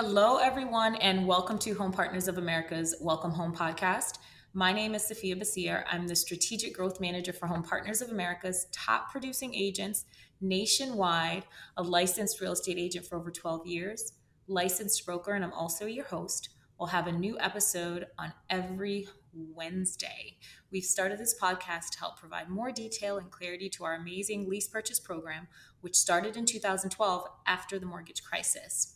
Hello, everyone, and welcome to Home Partners of America's Welcome Home podcast. My name is Safiyah Basir. I'm the Strategic Growth Manager for Home Partners of America's top producing agents nationwide, a licensed real estate agent for over 12 years, licensed broker, and I'm also your host. We'll have a new episode on every Wednesday. We've started this podcast to help provide more detail and clarity to our amazing lease purchase program, which started in 2012 after the mortgage crisis.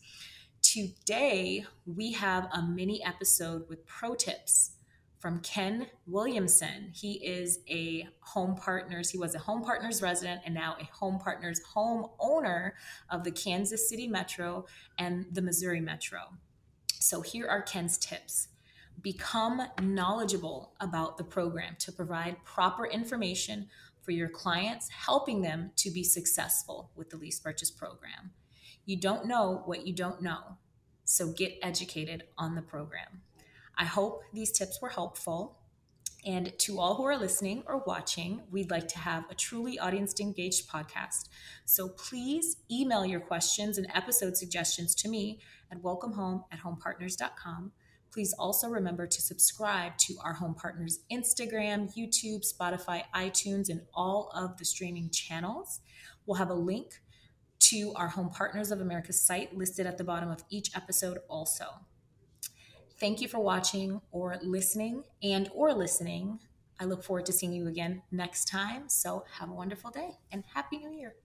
Today, we have a mini episode with pro tips from Kenn Williamson. He is a home partners, he was a home partners resident and now a home partners home owner of the Kansas City Metro and the Missouri Metro. So here are Kenn's tips. Become knowledgeable about the program to provide proper information for your clients, helping them to be successful with the lease purchase program. You don't know what you don't know, so get educated on the program. I hope these tips were helpful. And to all who are listening or watching, we'd like to have a truly audience engaged podcast. So please email your questions and episode suggestions to me at welcomehome at homepartners.com. Please also remember to subscribe to our Home Partners Instagram, YouTube, Spotify, iTunes, and all of the streaming channels. We'll have a link to our Home Partners of America site listed at the bottom of each episode also. Thank you for watching or listening and or listening. I look forward to seeing you again next time. So have a wonderful day and happy new year.